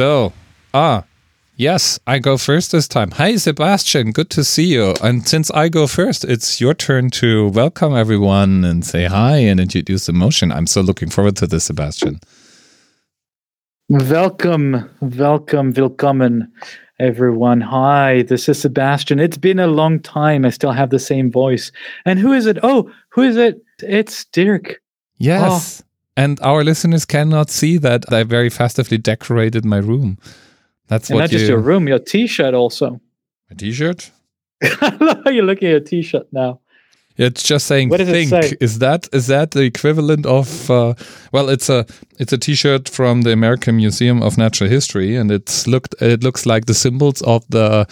So, ah, yes, I go first this time. Hi, Sebastian. Good to see you. And since I go first, it's your turn to welcome everyone and say hi and introduce the motion. I'm so looking forward to this, Sebastian. Welcome, welcome, willkommen, everyone. Hi, this is Sebastian. It's been a long time. I still have the same voice. And who is it? Oh, who is it? It's Dirk. Yes. Oh. And our listeners cannot see that I very festively decorated my room. That's and what not you... just your room, your T-shirt also. A T-shirt? You're looking at a T-shirt now. It's just saying what think. It say? Is that is that the equivalent of uh, well it's a it's a t-shirt from the American Museum of Natural History and it's looked it looks like the symbols of the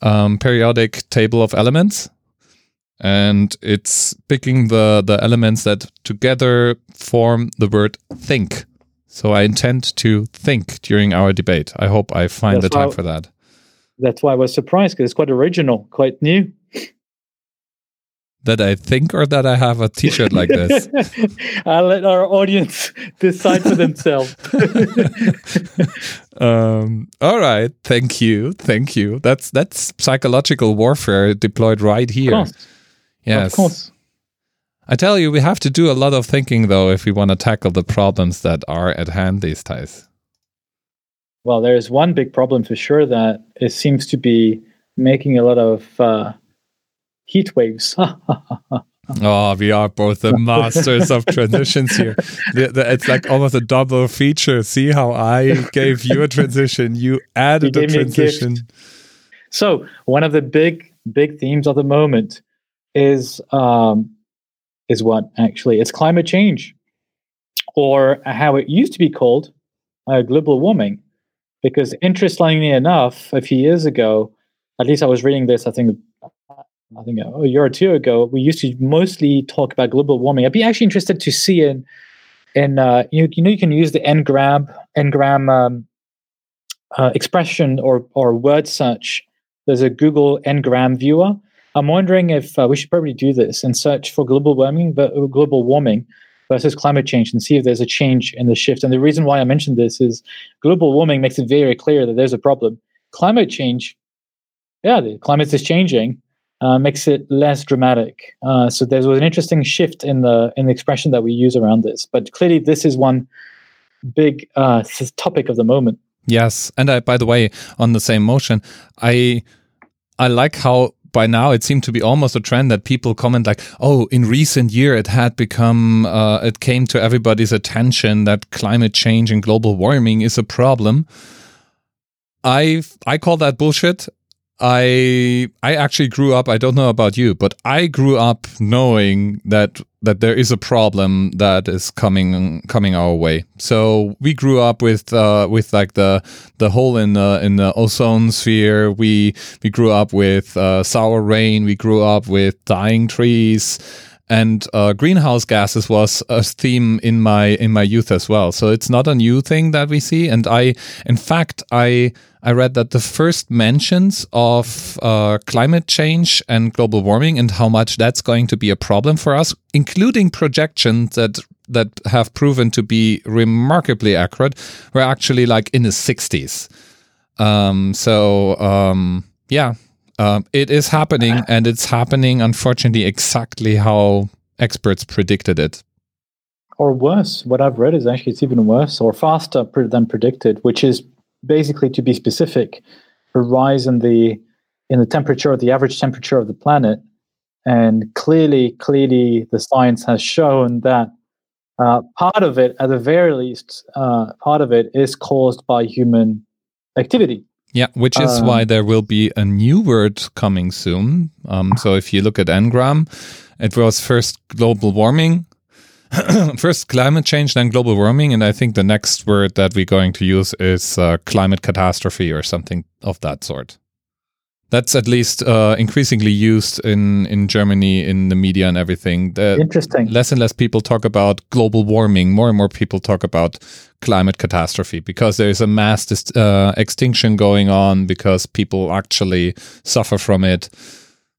um, periodic table of elements and it's picking the the elements that together form the word think. So I intend to think during our debate. I hope I find that's the time why, for that. That's why I was surprised because it's quite original, quite new that I think or that I have a t-shirt like this? I'll let our audience decide for themselves. um, all right, thank you, thank you. That's that's psychological warfare deployed right here. Yes, of course. I tell you, we have to do a lot of thinking though if we want to tackle the problems that are at hand these days. Well, there is one big problem for sure that it seems to be making a lot of uh, heat waves. oh, we are both the masters of transitions here. The, the, it's like almost a double feature. See how I gave you a transition, you added you a transition. A so one of the big big themes of the moment is um, is what actually it's climate change, or how it used to be called uh, global warming. Because interestingly enough, a few years ago, at least I was reading this, I think I think a year or two ago, we used to mostly talk about global warming. I'd be actually interested to see in, in uh, you, you know, you can use the ngram ngram um, uh, expression or or word search. There's a Google ngram viewer. I'm wondering if uh, we should probably do this and search for global warming, but uh, global warming versus climate change, and see if there's a change in the shift. And the reason why I mentioned this is global warming makes it very clear that there's a problem. Climate change, yeah, the climate is changing uh, makes it less dramatic. Uh, so there was an interesting shift in the in the expression that we use around this. But clearly, this is one big uh, topic of the moment. Yes, and I, by the way, on the same motion, I I like how by now it seemed to be almost a trend that people comment like, "Oh, in recent year it had become uh, it came to everybody's attention that climate change and global warming is a problem." I I call that bullshit. I I actually grew up. I don't know about you, but I grew up knowing that that there is a problem that is coming coming our way. So we grew up with uh, with like the the hole in the in the ozone sphere. We we grew up with uh, sour rain. We grew up with dying trees and uh, greenhouse gases was a theme in my in my youth as well. So it's not a new thing that we see. And I, in fact, I I read that the first mentions of uh, climate change and global warming and how much that's going to be a problem for us, including projections that that have proven to be remarkably accurate, were actually like in the 60s. Um, so um, yeah, um, it is happening, and it's happening, unfortunately, exactly how experts predicted it. Or worse, what I've read is actually it's even worse or faster than predicted, which is basically, to be specific, a rise in the in the temperature, the average temperature of the planet, and clearly, clearly, the science has shown that uh, part of it, at the very least, uh, part of it is caused by human activity. Yeah, which is um, why there will be a new word coming soon. Um, so if you look at Ngram, it was first global warming, first climate change, then global warming, and I think the next word that we're going to use is uh, climate catastrophe or something of that sort. That's at least uh, increasingly used in, in Germany in the media and everything. The Interesting. Less and less people talk about global warming. More and more people talk about climate catastrophe because there is a mass uh, extinction going on because people actually suffer from it.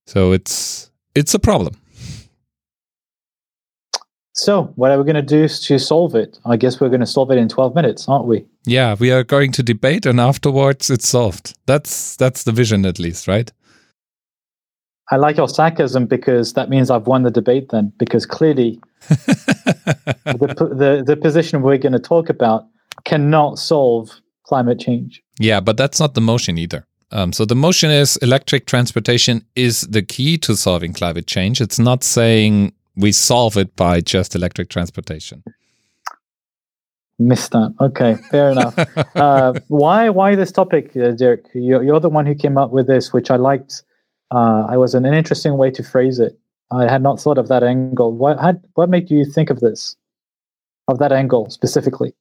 So it's it's a problem. So, what are we going to do to solve it? I guess we're going to solve it in 12 minutes, aren't we? Yeah, we are going to debate and afterwards it's solved. That's that's the vision at least, right? I like your sarcasm because that means I've won the debate then because clearly the, the the position we're going to talk about cannot solve climate change. Yeah, but that's not the motion either. Um, so the motion is electric transportation is the key to solving climate change. It's not saying we solve it by just electric transportation. Missed that. Okay, fair enough. Uh, why why this topic, uh, Dirk? You're, you're, the one who came up with this, which I liked. Uh, I was an, an interesting way to phrase it. I had not thought of that angle. What had, what made you think of this, of that angle specifically?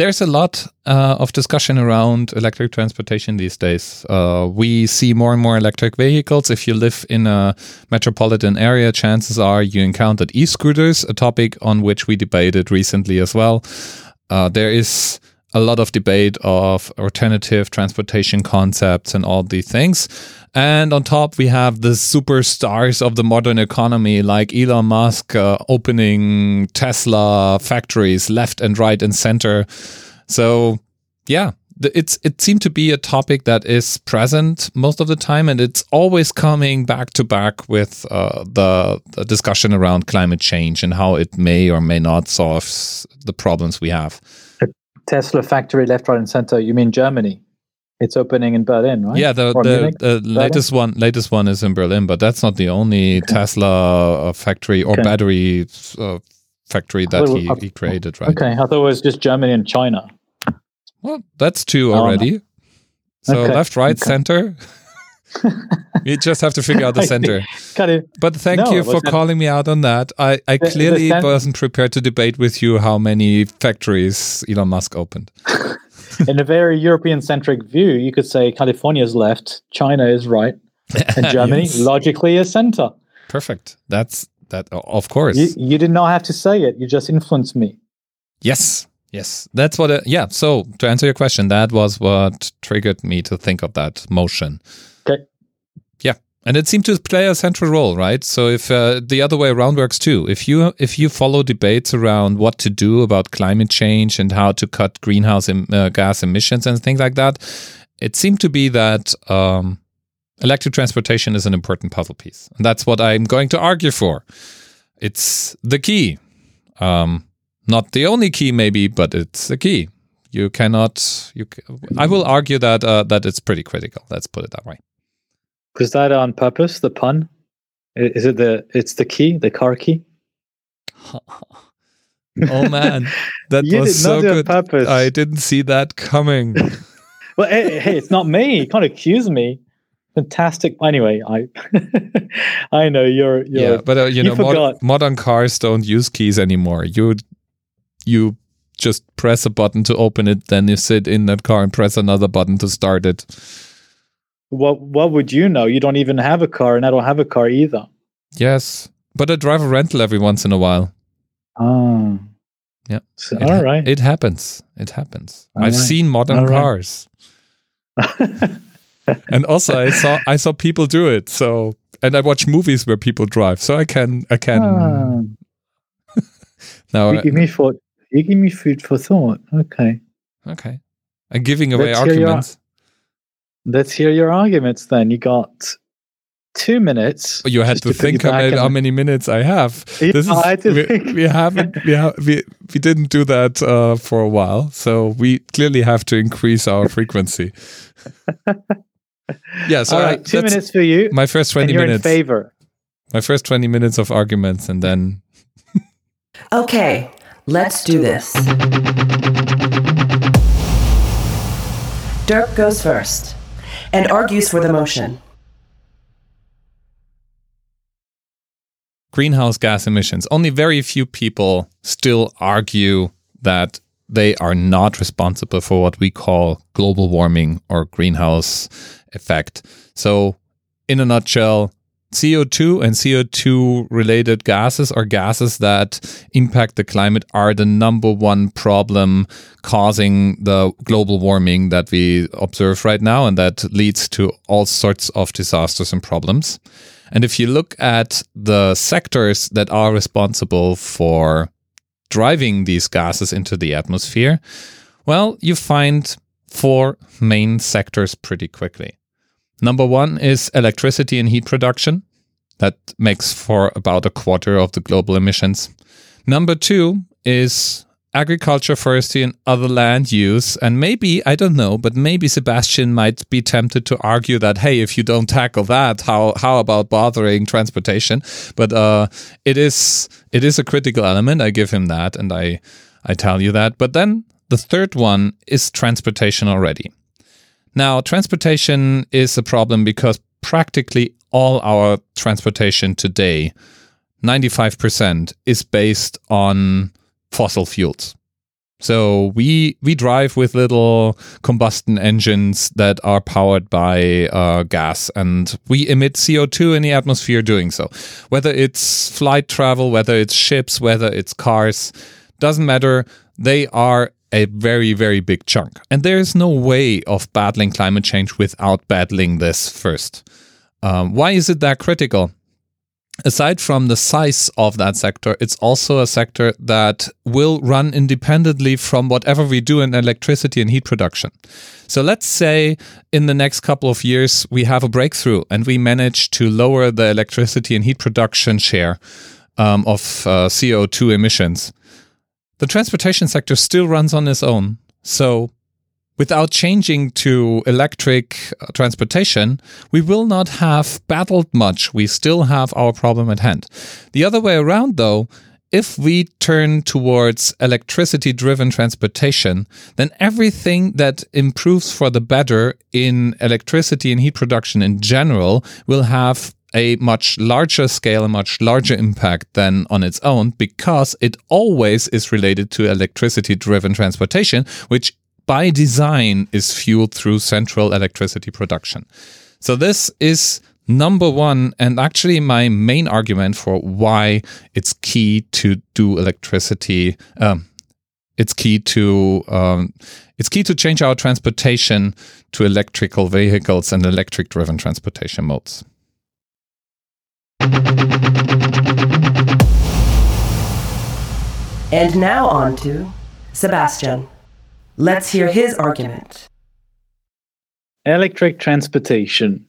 There's a lot uh, of discussion around electric transportation these days. Uh, we see more and more electric vehicles. If you live in a metropolitan area, chances are you encountered e scooters, a topic on which we debated recently as well. Uh, there is a lot of debate of alternative transportation concepts and all these things. And on top, we have the superstars of the modern economy, like Elon Musk uh, opening Tesla factories left and right and center. So, yeah, it's it seemed to be a topic that is present most of the time, and it's always coming back to back with uh, the, the discussion around climate change and how it may or may not solve the problems we have. Tesla factory left, right, and center. You mean Germany? It's opening in Berlin, right? Yeah, the, the, the latest one latest one is in Berlin, but that's not the only okay. Tesla uh, factory or okay. battery uh, factory that he, he created, right? Okay, I thought it was just Germany and China. Well, that's two already. Oh, so okay. left, right, center. You just have to figure out the center. but thank no, you for calling me out on that. I, I the, clearly the wasn't prepared to debate with you how many factories Elon Musk opened. in a very European centric view, you could say California is left, China is right, and Germany yes. logically is center. Perfect. That's that. Of course. You, you, did not have to say it. You just influenced me. Yes. Yes. That's what. Uh, yeah. So to answer your question, that was what triggered me to think of that motion. Okay. Yeah, and it seemed to play a central role, right? So if uh, the other way around works too, if you if you follow debates around what to do about climate change and how to cut greenhouse em, uh, gas emissions and things like that, it seemed to be that um, electric transportation is an important puzzle piece, and that's what I'm going to argue for. It's the key, um, not the only key, maybe, but it's the key. You cannot. You. I will argue that uh, that it's pretty critical. Let's put it that way. Was that on purpose? The pun? Is it the? It's the key, the car key. oh man, that was so good. Purpose. I didn't see that coming. well, hey, hey, it's not me. You can't accuse me. Fantastic. Anyway, I I know you're. you're yeah, but uh, you, you know, mod- modern cars don't use keys anymore. You you just press a button to open it, then you sit in that car and press another button to start it what what would you know? You don't even have a car, and I don't have a car either. Yes, but I drive a rental every once in a while. Oh, yeah. So, it, all right. It happens. It happens. All I've right. seen modern all cars. and also I saw I saw people do it. So and I watch movies where people drive. So I can I can ah. now give me for you give me food for thought. Okay. Okay. I'm giving away Let's arguments. Let's hear your arguments then. You got two minutes. You had to, to think how, how many minutes I have. Yeah, this is, I had to we, think. we haven't we, ha- we we didn't do that uh, for a while, so we clearly have to increase our frequency. yeah, so All right, I, two minutes for you. My first twenty you're minutes. In favor. My first twenty minutes of arguments, and then. okay, let's do this. Dirk goes first and argues for the motion. Greenhouse gas emissions. Only very few people still argue that they are not responsible for what we call global warming or greenhouse effect. So, in a nutshell, CO2 and CO2 related gases or gases that impact the climate are the number one problem causing the global warming that we observe right now and that leads to all sorts of disasters and problems. And if you look at the sectors that are responsible for driving these gases into the atmosphere? Well, you find four main sectors pretty quickly. Number one is electricity and heat production. That makes for about a quarter of the global emissions. Number two is agriculture, forestry, and other land use. And maybe, I don't know, but maybe Sebastian might be tempted to argue that, hey, if you don't tackle that, how, how about bothering transportation? But uh, it is it is a critical element. I give him that and I, I tell you that. But then the third one is transportation already. Now, transportation is a problem because practically all our transportation today, 95%, is based on fossil fuels. So we we drive with little combustion engines that are powered by uh, gas, and we emit CO two in the atmosphere doing so. Whether it's flight travel, whether it's ships, whether it's cars, doesn't matter. They are a very very big chunk, and there is no way of battling climate change without battling this first. Um, why is it that critical? Aside from the size of that sector, it's also a sector that will run independently from whatever we do in electricity and heat production. So let's say in the next couple of years we have a breakthrough and we manage to lower the electricity and heat production share um, of uh, CO2 emissions. The transportation sector still runs on its own. So without changing to electric uh, transportation, we will not have battled much. We still have our problem at hand. The other way around, though, if we turn towards electricity driven transportation, then everything that improves for the better in electricity and heat production in general will have a much larger scale, a much larger impact than on its own because it always is related to electricity driven transportation, which by design is fueled through central electricity production. So this is number one, and actually my main argument for why it's key to do electricity. Um, it's key to um, it's key to change our transportation to electrical vehicles and electric driven transportation modes. And now on to Sebastian. Let's hear his argument. Electric transportation.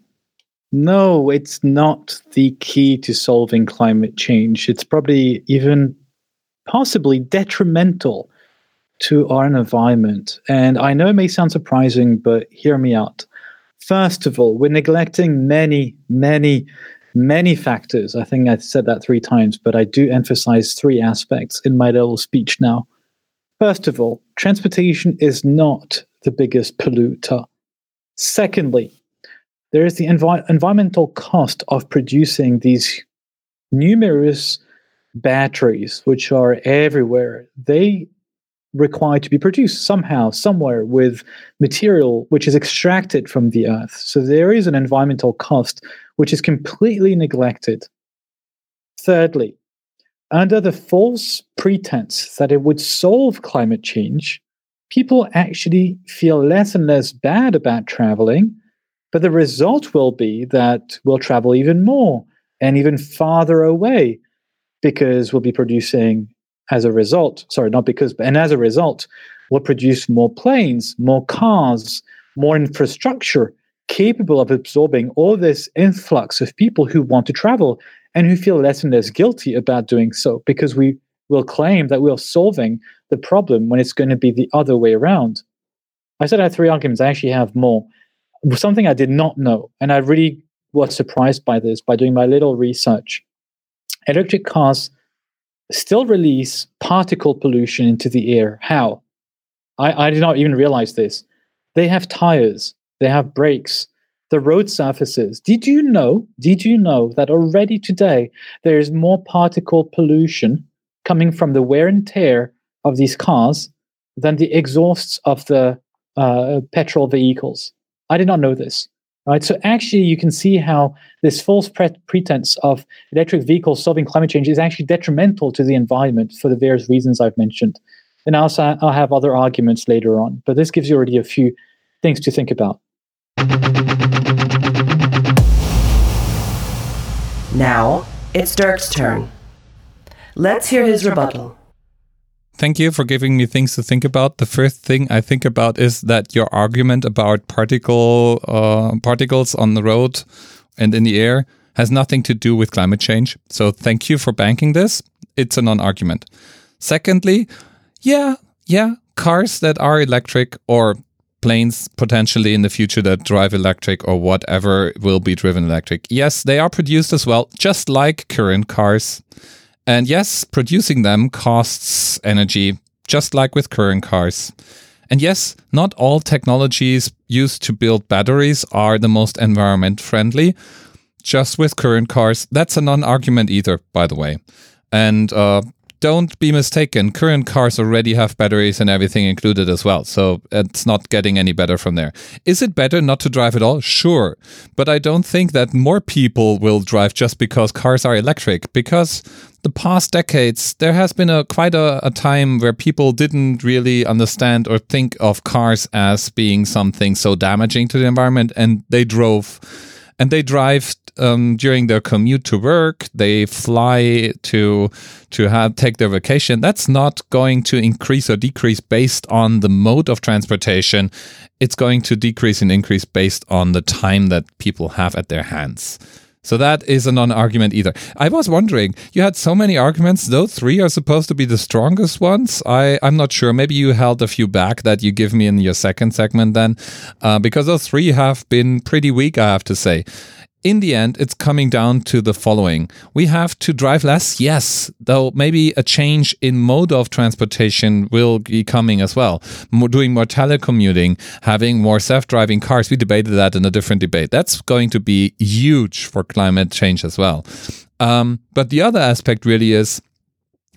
No, it's not the key to solving climate change. It's probably even possibly detrimental to our environment. And I know it may sound surprising, but hear me out. First of all, we're neglecting many, many, many factors. I think I said that three times, but I do emphasize three aspects in my little speech now. First of all, transportation is not the biggest polluter. Secondly, there is the envi- environmental cost of producing these numerous batteries, which are everywhere. They require to be produced somehow, somewhere, with material which is extracted from the earth. So there is an environmental cost which is completely neglected. Thirdly, under the false pretense that it would solve climate change, people actually feel less and less bad about traveling. But the result will be that we'll travel even more and even farther away because we'll be producing as a result, sorry, not because, but and as a result, we'll produce more planes, more cars, more infrastructure capable of absorbing all this influx of people who want to travel and who feel less and less guilty about doing so because we will claim that we're solving the problem when it's going to be the other way around. I said I had three arguments. I actually have more. Something I did not know, and I really was surprised by this by doing my little research. Electric cars still release particle pollution into the air. How? I, I did not even realize this. They have tires, they have brakes, the road surfaces. Did you know? Did you know that already today there is more particle pollution coming from the wear and tear of these cars than the exhausts of the uh, petrol vehicles? I did not know this. Right, so actually, you can see how this false pre- pretense of electric vehicles solving climate change is actually detrimental to the environment for the various reasons I've mentioned. And also, I'll have other arguments later on, but this gives you already a few things to think about. Now, it's Dirk's turn. Let's hear his rebuttal. Thank you for giving me things to think about. The first thing I think about is that your argument about particle uh, particles on the road and in the air has nothing to do with climate change. So thank you for banking this. It's a non-argument. Secondly, yeah, yeah, cars that are electric or planes potentially in the future that drive electric or whatever will be driven electric. Yes, they are produced as well, just like current cars. And yes, producing them costs energy, just like with current cars. And yes, not all technologies used to build batteries are the most environment friendly. Just with current cars, that's a non argument either, by the way. And uh, don't be mistaken, current cars already have batteries and everything included as well. So it's not getting any better from there. Is it better not to drive at all? Sure. But I don't think that more people will drive just because cars are electric because the past decades there has been a quite a, a time where people didn't really understand or think of cars as being something so damaging to the environment and they drove and they drive um, during their commute to work. They fly to to have take their vacation. That's not going to increase or decrease based on the mode of transportation. It's going to decrease and increase based on the time that people have at their hands. So that is a non-argument either. I was wondering, you had so many arguments. Those three are supposed to be the strongest ones. I I'm not sure. Maybe you held a few back that you give me in your second segment then, uh, because those three have been pretty weak. I have to say in the end, it's coming down to the following. We have to drive less, yes, though maybe a change in mode of transportation will be coming as well. More, doing more telecommuting, having more self driving cars. We debated that in a different debate. That's going to be huge for climate change as well. Um, but the other aspect really is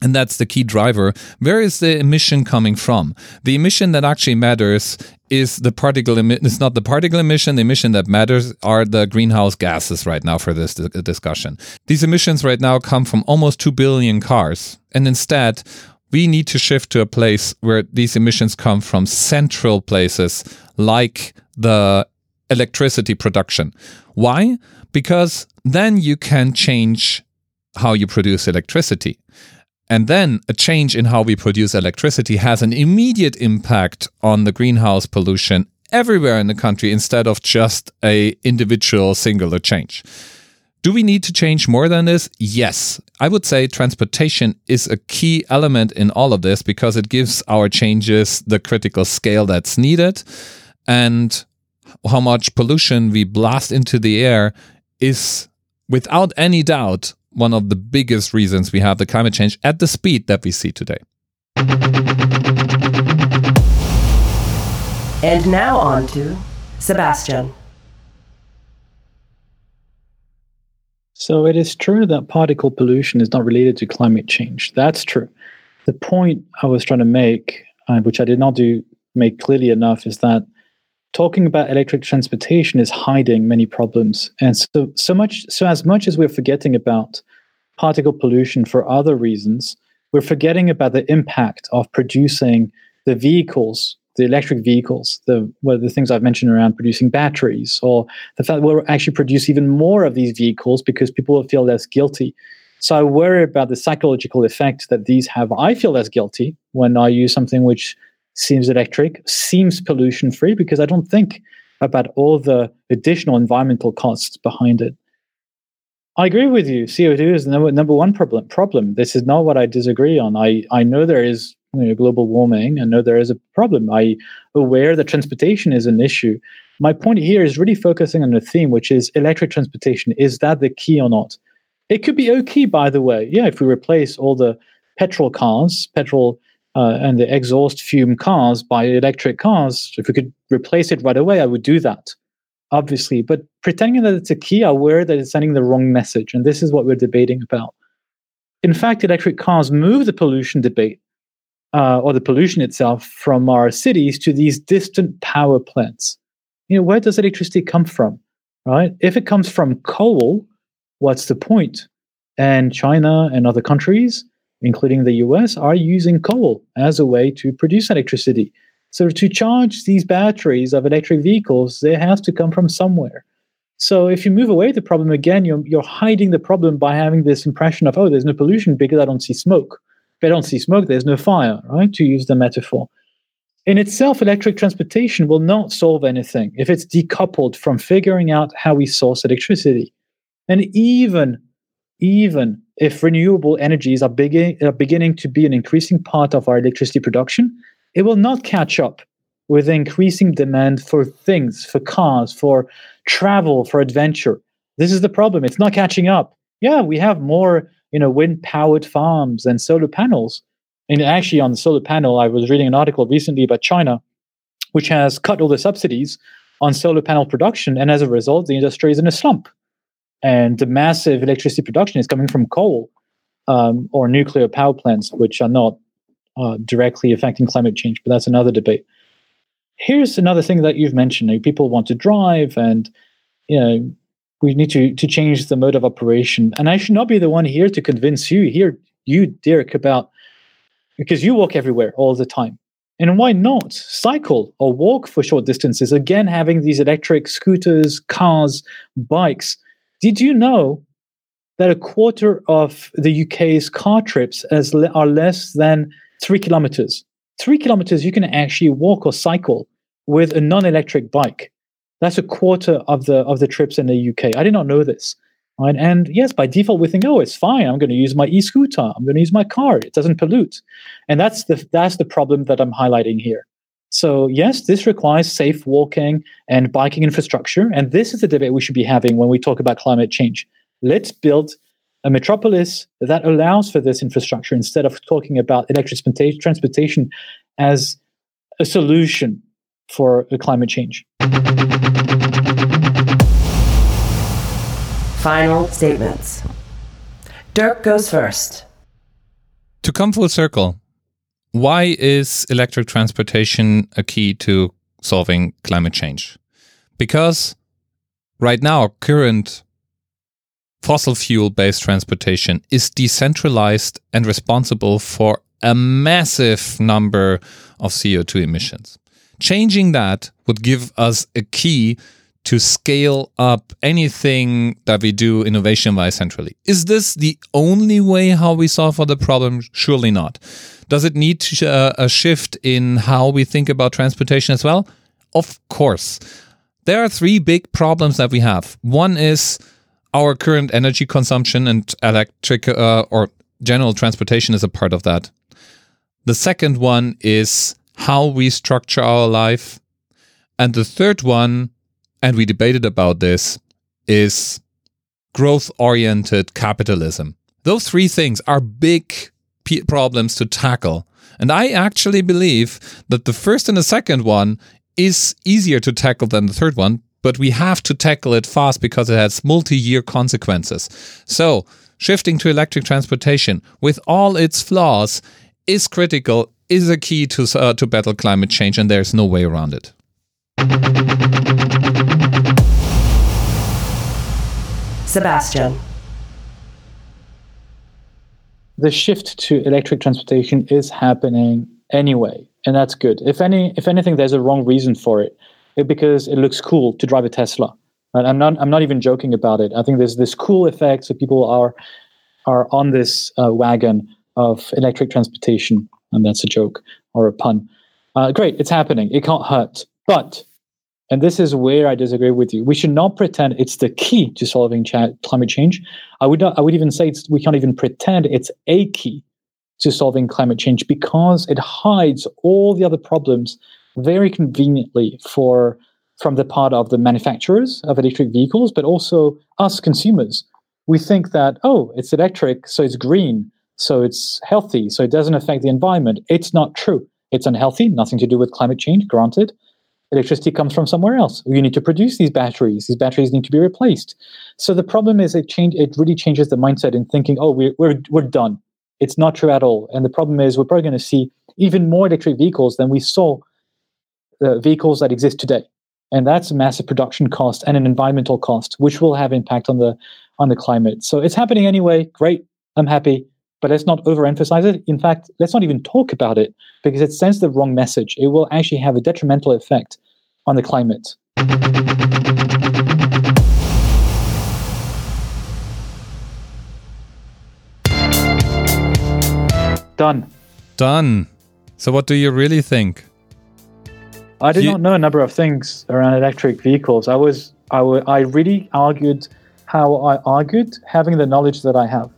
and that's the key driver. Where is the emission coming from? The emission that actually matters is the particle. It's not the particle emission. The emission that matters are the greenhouse gases right now for this discussion. These emissions right now come from almost 2 billion cars. And instead, we need to shift to a place where these emissions come from central places like the electricity production. Why? Because then you can change how you produce electricity. And then a change in how we produce electricity has an immediate impact on the greenhouse pollution everywhere in the country instead of just a individual singular change. Do we need to change more than this? Yes. I would say transportation is a key element in all of this because it gives our changes the critical scale that's needed. And how much pollution we blast into the air is without any doubt one of the biggest reasons we have the climate change at the speed that we see today. And now on to Sebastian. So it is true that particle pollution is not related to climate change. That's true. The point I was trying to make, uh, which I did not do make clearly enough, is that talking about electric transportation is hiding many problems. And so, so much, so as much as we're forgetting about particle pollution for other reasons, we're forgetting about the impact of producing the vehicles, the electric vehicles, the well, the things I've mentioned around producing batteries, or the fact we'll actually produce even more of these vehicles because people will feel less guilty. So I worry about the psychological effect that these have. I feel less guilty when I use something which seems electric, seems pollution free, because I don't think about all the additional environmental costs behind it. I agree with you. CO2 is the number, number one problem. Problem. This is not what I disagree on. I, I know there is you know, global warming. I know there is a problem. I aware that transportation is an issue. My point here is really focusing on the theme, which is electric transportation. Is that the key or not? It could be okay, by the way. Yeah, if we replace all the petrol cars, petrol uh, and the exhaust fume cars by electric cars, if we could replace it right away, I would do that, obviously. But pretending that it's a key, aware that it's sending the wrong message. And this is what we're debating about. In fact, electric cars move the pollution debate uh, or the pollution itself from our cities to these distant power plants. You know, where does electricity come from? Right? If it comes from coal, what's the point? And China and other countries including the US, are using coal as a way to produce electricity. So to charge these batteries of electric vehicles, they have to come from somewhere. So if you move away the problem again, you're, you're hiding the problem by having this impression of, oh, there's no pollution because I don't see smoke. I don't see smoke, there's no fire, right? To use the metaphor. In itself, electric transportation will not solve anything if it's decoupled from figuring out how we source electricity. And even, even if renewable energies are, begin, are beginning to be an increasing part of our electricity production, it will not catch up with increasing demand for things, for cars, for travel, for adventure. This is the problem. It's not catching up. Yeah, we have more, you know, wind-powered farms and solar panels. And actually, on the solar panel, I was reading an article recently about China, which has cut all the subsidies on solar panel production, and as a result, the industry is in a slump. And the massive electricity production is coming from coal um, or nuclear power plants, which are not uh, directly affecting climate change, but that's another debate. Here's another thing that you've mentioned: you know, people want to drive, and you know we need to to change the mode of operation. And I should not be the one here to convince you here, you Dirk, about because you walk everywhere all the time. And why not cycle or walk for short distances? Again, having these electric scooters, cars, bikes. Did you know that a quarter of the UK's car trips le- are less than three kilometers? Three kilometers you can actually walk or cycle with a non-electric bike. That's a quarter of the of the trips in the UK. I did not know this. Right? And yes, by default, we think, oh, it's fine. I'm going to use my e-scooter. I'm going to use my car. It doesn't pollute. And that's the that's the problem that I'm highlighting here. So yes, this requires safe walking and biking infrastructure. And this is the debate we should be having when we talk about climate change. Let's build a metropolis that allows for this infrastructure instead of talking about electric transportation as a solution for climate change. Final statements. Dirk goes first. To come full circle, why is electric transportation a key to solving climate change? Because right now, current fossil fuel based transportation is decentralized and responsible for a massive number of CO2 emissions. Changing that would give us a key to scale up anything that we do innovation wise centrally. Is this the only way how we solve for the problem? Surely not. Does it need uh, a shift in how we think about transportation as well? Of course. There are three big problems that we have. One is our current energy consumption and electric uh, or general transportation is a part of that. The second one is how we structure our life. And the third one and we debated about this, is growth oriented capitalism. Those three things are big problems to tackle. And I actually believe that the first and the second one is easier to tackle than the third one, but we have to tackle it fast because it has multi year consequences. So, shifting to electric transportation with all its flaws is critical, is a key to, uh, to battle climate change, and there's no way around it. Sebastian. The shift to electric transportation is happening anyway, and that's good. If any, if anything, there's a wrong reason for it, it because it looks cool to drive a Tesla. I'm not, I'm not even joking about it. I think there's this cool effect, so people are are on this uh, wagon of electric transportation, and that's a joke or a pun. Uh, great, it's happening. It can't hurt, but and this is where I disagree with you. We should not pretend it's the key to solving cha- climate change. I would not, I would even say we can't even pretend it's a key to solving climate change because it hides all the other problems very conveniently for from the part of the manufacturers of electric vehicles, but also us consumers. We think that oh, it's electric, so it's green, so it's healthy, so it doesn't affect the environment. It's not true. It's unhealthy, nothing to do with climate change, granted electricity comes from somewhere else. You need to produce these batteries. These batteries need to be replaced. So the problem is it change it really changes the mindset in thinking, oh, we're we're we're done. It's not true at all. And the problem is we're probably going to see even more electric vehicles than we saw uh, vehicles that exist today. And that's a massive production cost and an environmental cost, which will have impact on the on the climate. So it's happening anyway. Great. I'm happy but let's not overemphasize it. In fact, let's not even talk about it because it sends the wrong message. It will actually have a detrimental effect on the climate. Done. Done. So, what do you really think? I did You- not know a number of things around electric vehicles. I was I I really argued how I argued having the knowledge that I have,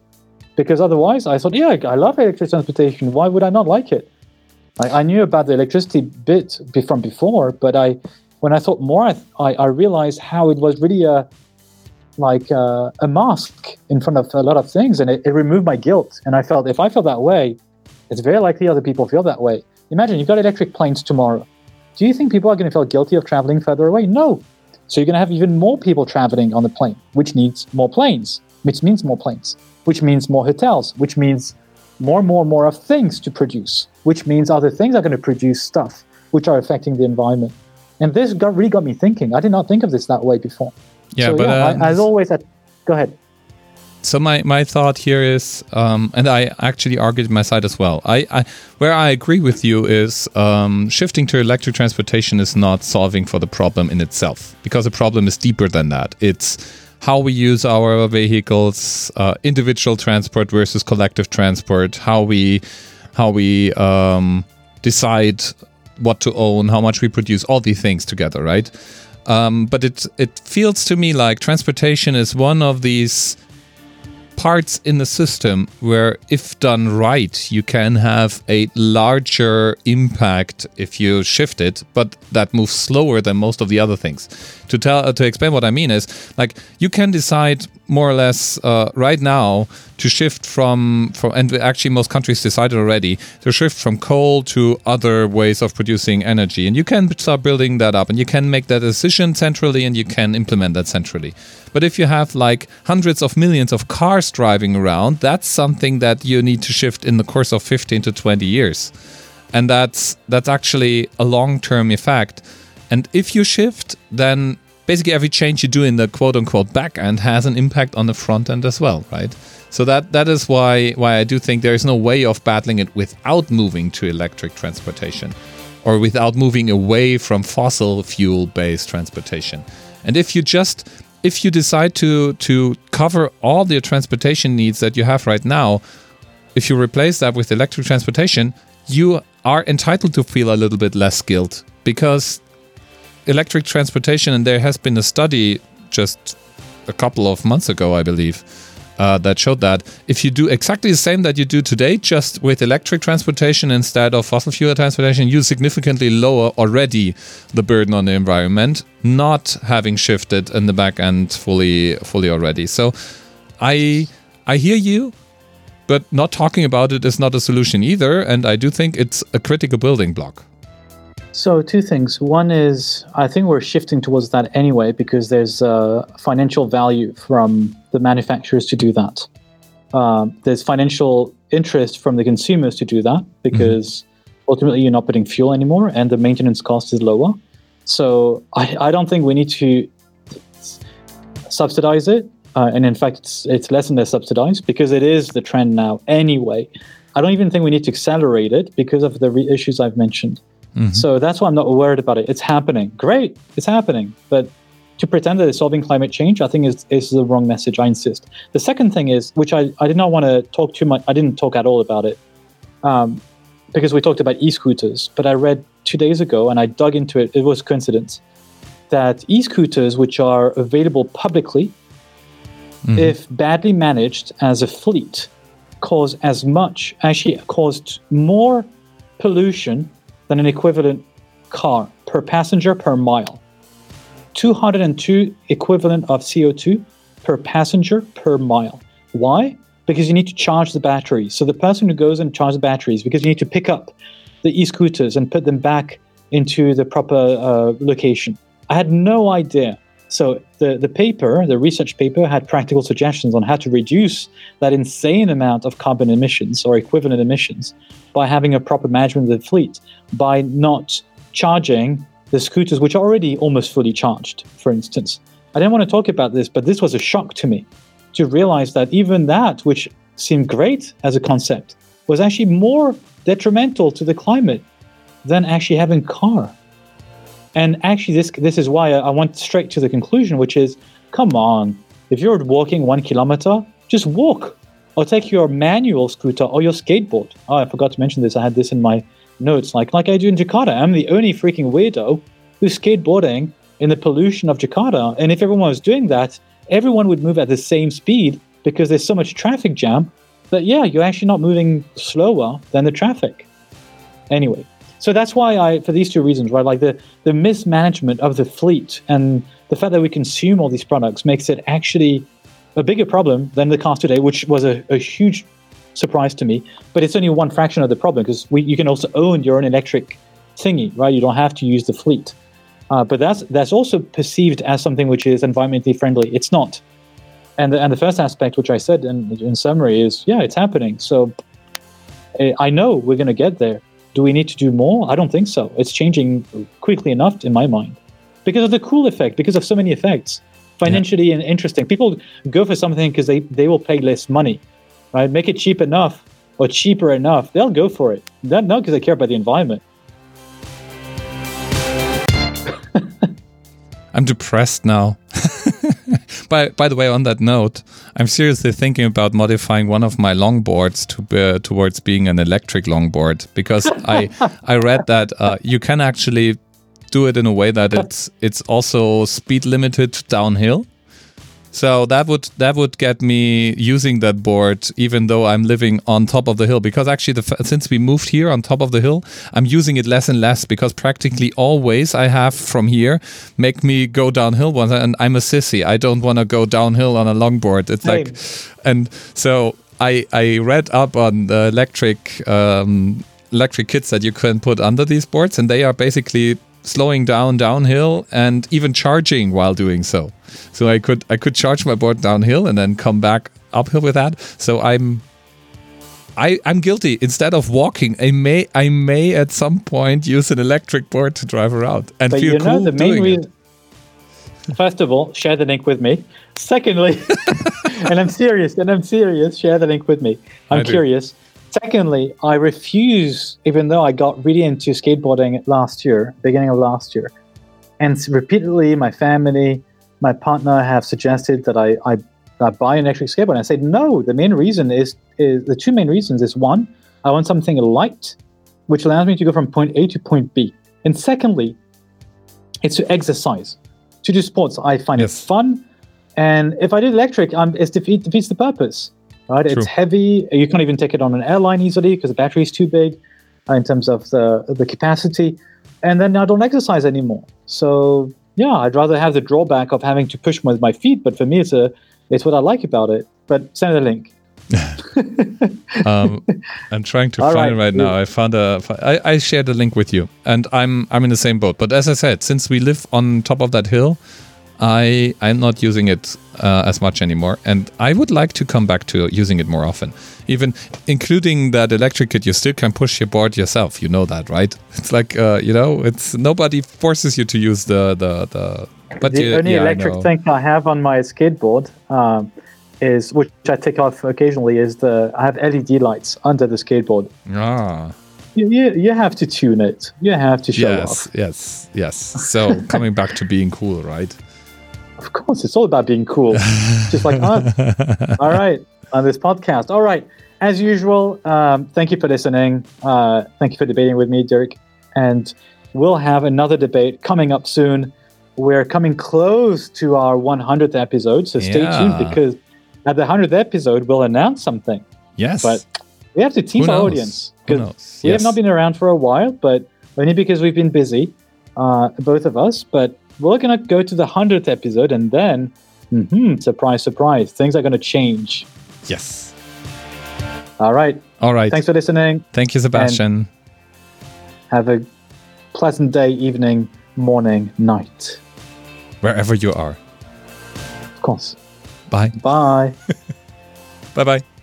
because otherwise I thought, yeah, I love electric transportation. Why would I not like it? I, I knew about the electricity bit from before, but I when I thought more, I I, realized how it was really a like a, a mask in front of a lot of things, and it, it removed my guilt. And I felt if I feel that way, it's very likely other people feel that way. Imagine you've got electric planes tomorrow. Do you think people are going to feel guilty of traveling further away? No. So you're going to have even more people traveling on the plane, which needs more planes, which means more planes, which means more hotels, which means more and more and more of things to produce, which means other things are going to produce stuff which are affecting the environment. And this got, really got me thinking. I did not think of this that way before. Yeah, so, but yeah, I, as always, I, go ahead. so my my thought here is, um, and I actually argued my side as well. I, I where I agree with you is um, shifting to electric transportation is not solving for the problem in itself because the problem is deeper than that. It's how we use our vehicles, uh, individual transport versus collective transport, how we how we um, decide what to own, how much we produce, all these things together, right? Um, but it it feels to me like transportation is one of these parts in the system where, if done right, you can have a larger impact if you shift it, but that moves slower than most of the other things. To tell uh, to explain what I mean is like you can decide more or less uh, right now to shift from from and actually most countries decided already to shift from coal to other ways of producing energy. And you can start building that up and you can make that decision centrally and you can implement that centrally. But if you have like hundreds of millions of cars driving around that's something that you need to shift in the course of 15 to 20 years. And that's that's actually a long-term effect. And if you shift then basically every change you do in the quote unquote back end has an impact on the front end as well right? So that that is why why i do think there is no way of battling it without moving to electric transportation or without moving away from fossil fuel based transportation. And if you just if you decide to to cover all the transportation needs that you have right now if you replace that with electric transportation, you are entitled to feel a little bit less guilt because electric transportation, and there has been a study just a couple of months ago, I believe, uh, that showed that if you do exactly the same that you do today, just with electric transportation instead of fossil fuel transportation, you significantly lower already the burden on the environment, not having shifted in the back end fully, fully already. So, I I hear you but not talking about it is not a solution either and i do think it's a critical building block So, two things. One is I think we're shifting towards that anyway because there's uh, financial value from the manufacturers to do that. Um, there's financial interest from the consumers to do that because ultimately you're not putting fuel anymore and the maintenance cost is lower. So, I, I don't think we need to subsidize it. Uh, and in fact, it's, it's less and less subsidized because it is the trend now anyway. I don't even think we need to accelerate it because of the re- issues I've mentioned. So that's why I'm not worried about it. It's happening. Great, it's happening. But to pretend that it's solving climate change, I think is, is the wrong message. I insist. The second thing is, which I, I did not want to talk too much, I didn't talk at all about it um, because we talked about e scooters. But I read two days ago and I dug into it. It was coincidence that e scooters, which are available publicly, if badly managed as a fleet, cause as much, actually, caused more pollution than an equivalent car per passenger per mile. 202 equivalent of CO2 per passenger per mile. Why? Because you need to charge the batteries. So the person who goes and charges the batteries, because you need to pick up the e-scooters and put them back into the proper uh, location. I had no idea. So the, the paper, the research paper, had practical suggestions on how to reduce that insane amount of carbon emissions or equivalent emissions by having a proper management of the fleet, by not charging the scooters, which are already almost fully charged, for instance. I didn't want to talk about this, but this was a shock to me to realize that even that, which seemed great as a concept, was actually more detrimental to the climate than actually having a car. And actually, this this is why I, went straight to the conclusion, which is, come on, if you're walking one kilometer, just walk. or take your manual scooter or your skateboard. Oh, I forgot to mention this. I had this in my notes. Like like I do in Jakarta, I'm the only freaking weirdo who's skateboarding in the pollution of Jakarta. And if everyone was doing that, everyone would move at the same speed because there's so much traffic jam that yeah, you're actually not moving slower than the traffic. Anyway, so that's why I, for these two reasons, right, like the the mismanagement of the fleet and the fact that we consume all these products makes it actually a bigger problem than the cars today, which was a, a huge surprise to me. But it's only one fraction of the problem because you can also own your own electric thingy, right? You don't have to use the fleet. Uh, but that's that's also perceived as something which is environmentally friendly. It's not. And the, and the first aspect, which I said in, in summary, is yeah, it's happening. So eh, I know we're going to get there. Do we need to do more? I don't think so. It's changing quickly enough in my mind because of the cool effect, because of so many effects, financially yeah. and interesting. People go for something because they, they will pay less money, right? Make it cheap enough or cheaper enough. They'll go for it. Not because they care about the environment. I'm depressed now. by by the way, on that note, I'm seriously thinking about modifying one of my longboards to uh, towards being an electric longboard because I I read that uh, you can actually do it in a way that it's it's also speed limited downhill. So that would that would get me using that board, even though I'm living on top of the hill. Because actually, the, since we moved here on top of the hill, I'm using it less and less because practically always I have from here make me go downhill once, and I'm a sissy. I don't want to go downhill on a longboard. It's Same. like, and so I I read up on the electric. Um, electric kits that you can put under these boards and they are basically slowing down downhill and even charging while doing so. So I could I could charge my board downhill and then come back uphill with that. So I'm I, I'm guilty. Instead of walking, I may I may at some point use an electric board to drive around and but feel you know, cool the main doing reason, it. First of all, share the link with me. Secondly, and I'm serious, and I'm serious. Share the link with me. I'm curious. Secondly, I refuse, even though I got really into skateboarding last year, beginning of last year, and repeatedly my family, my partner have suggested that I, I, I buy an electric skateboard. And I said no. The main reason is, is the two main reasons is one, I want something light, which allows me to go from point A to point B, and secondly, it's to exercise, to do sports. I find yes. it fun, and if I did electric, um, it defeats the purpose right? True. It's heavy. You can't even take it on an airline easily because the battery is too big uh, in terms of the the capacity. And then I don't exercise anymore. So yeah, I'd rather have the drawback of having to push with my feet. But for me, it's a it's what I like about it. But send the link. um, I'm trying to All find right. it right now. I found a. I, I shared a link with you, and I'm I'm in the same boat. But as I said, since we live on top of that hill, I I'm not using it uh, as much anymore, and I would like to come back to using it more often. Even including that electric kit, you still can push your board yourself. You know that, right? It's like uh, you know, it's nobody forces you to use the the the. But the you, only yeah, electric I thing I have on my skateboard um, is, which I take off occasionally, is the I have LED lights under the skateboard. Ah. You, you, you have to tune it. You have to show yes, off. Yes, yes, So coming back to being cool, right? Of course, it's all about being cool. Just like us. all right, on this podcast. All right. As usual, um, thank you for listening. Uh, thank you for debating with me, Dirk. And we'll have another debate coming up soon. We're coming close to our 100th episode, so stay yeah. tuned because at the 100th episode, we'll announce something. Yes. But we have to tease our audience because we yes. have not been around for a while, but only because we've been busy, uh, both of us. But we're going to go to the 100th episode and then, mm-hmm, surprise, surprise, things are going to change. Yes. All right. All right. Thanks for listening. Thank you, Sebastian. have a pleasant day, evening, morning, night. Wherever you are. Of course. Bye. Bye. bye bye.